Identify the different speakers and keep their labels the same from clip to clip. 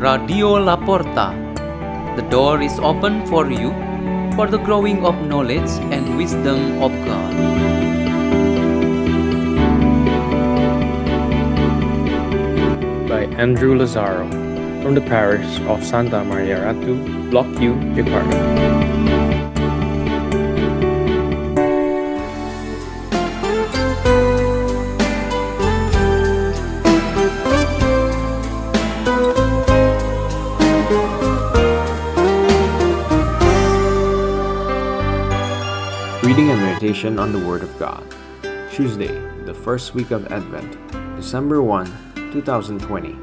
Speaker 1: Radio La Porta. The door is open for you for the growing of knowledge and wisdom of God.
Speaker 2: by Andrew Lazaro from the parish of Santa Maria Ratu, Block Q, Jakarta. Meditation on the Word of God. Tuesday, the first week of Advent, December 1, 2020.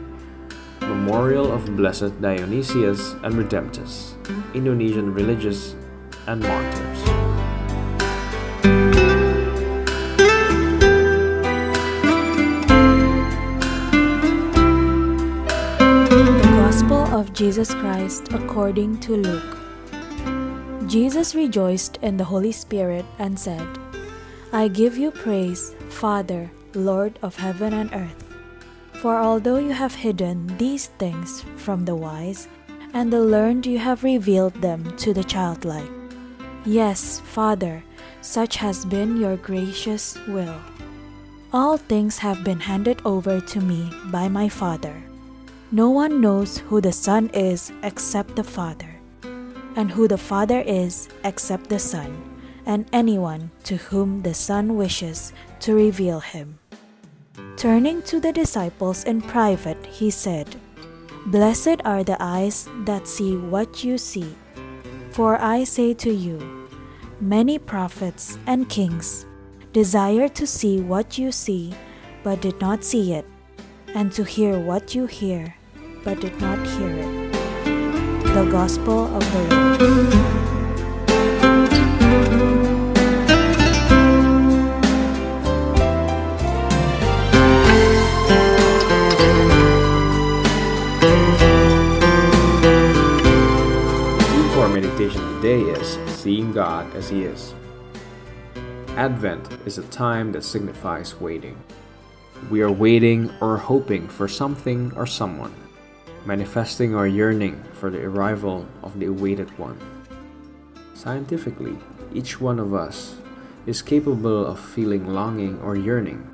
Speaker 2: Memorial of Blessed Dionysius and Redemptus, Indonesian religious and martyrs.
Speaker 3: The Gospel of Jesus Christ according to Luke. Jesus rejoiced in the Holy Spirit and said, I give you praise, Father, Lord of heaven and earth. For although you have hidden these things from the wise and the learned, you have revealed them to the childlike. Yes, Father, such has been your gracious will. All things have been handed over to me by my Father. No one knows who the Son is except the Father, and who the Father is except the Son, and anyone to whom the Son wishes to reveal him. Turning to the disciples in private, he said, Blessed are the eyes that see what you see. For I say to you, many prophets and kings desired to see what you see, but did not see it, and to hear what you hear, but did not hear it. The Gospel of the Lord.
Speaker 2: today is Seeing God as He is. Advent is a time that signifies waiting. We are waiting or hoping for something or someone, manifesting our yearning for the arrival of the awaited one. Scientifically, each one of us is capable of feeling longing or yearning.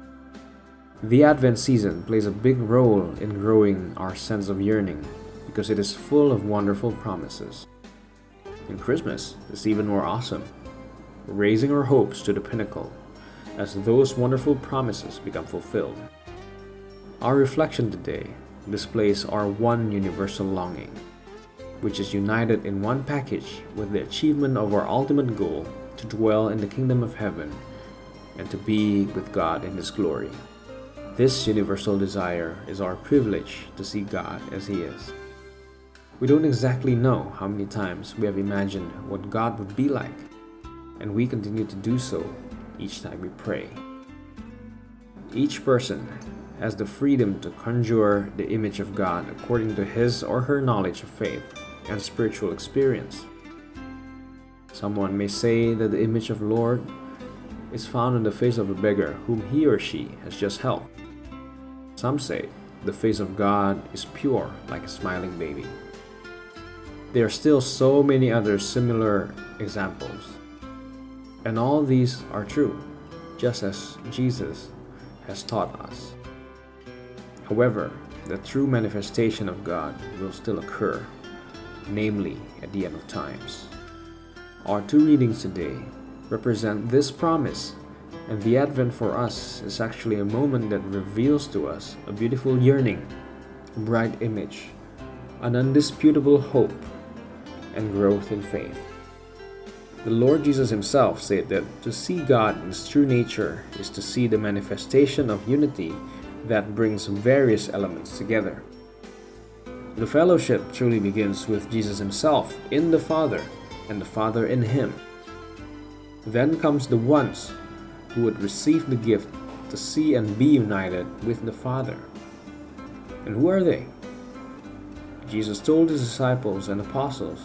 Speaker 2: The Advent season plays a big role in growing our sense of yearning because it is full of wonderful promises. And Christmas is even more awesome, raising our hopes to the pinnacle as those wonderful promises become fulfilled. Our reflection today displays our one universal longing, which is united in one package with the achievement of our ultimate goal to dwell in the kingdom of heaven and to be with God in His glory. This universal desire is our privilege to see God as He is. We don't exactly know how many times we have imagined what God would be like, and we continue to do so each time we pray. Each person has the freedom to conjure the image of God according to his or her knowledge of faith and spiritual experience. Someone may say that the image of Lord is found in the face of a beggar whom he or she has just helped. Some say the face of God is pure like a smiling baby. There are still so many other similar examples. And all these are true, just as Jesus has taught us. However, the true manifestation of God will still occur, namely at the end of times. Our two readings today represent this promise, and the Advent for us is actually a moment that reveals to us a beautiful yearning, a bright image, an undisputable hope, and growth in faith. The Lord Jesus Himself said that to see God in His true nature is to see the manifestation of unity that brings various elements together. The fellowship truly begins with Jesus Himself in the Father and the Father in Him. Then comes the ones who would receive the gift to see and be united with the Father. And who are they? Jesus told His disciples and apostles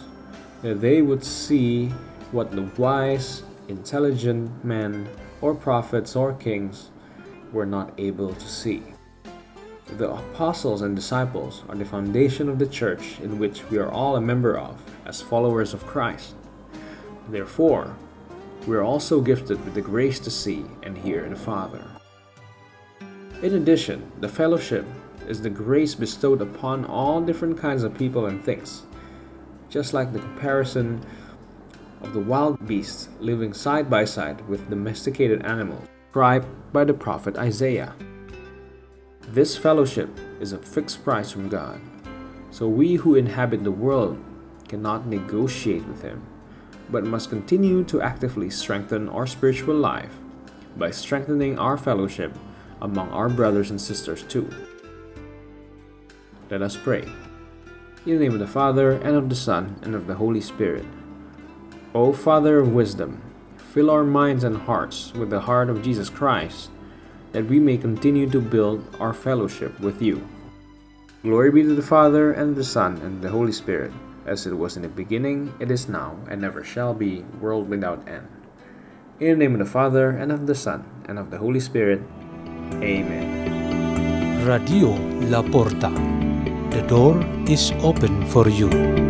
Speaker 2: that they would see what the wise, intelligent men or prophets or kings were not able to see. The apostles and disciples are the foundation of the church in which we are all a member of as followers of Christ. Therefore, we are also gifted with the grace to see and hear the Father. In addition, the fellowship is the grace bestowed upon all different kinds of people and things, just like the comparison of the wild beasts living side by side with domesticated animals, described by the prophet Isaiah. This fellowship is a fixed price from God, so we who inhabit the world cannot negotiate with Him, but must continue to actively strengthen our spiritual life by strengthening our fellowship among our brothers and sisters too. Let us pray. In the name of the Father, and of the Son, and of the Holy Spirit. O Father of wisdom, fill our minds and hearts with the heart of Jesus Christ that we may continue to build our fellowship with you. Glory be to the Father, and the Son, and the Holy Spirit, as it was in the beginning, it is now, and ever shall be, world without end. In the name of the Father, and of the Son, and of the Holy Spirit. Amen.
Speaker 4: Radio La Porta. The door is open for you.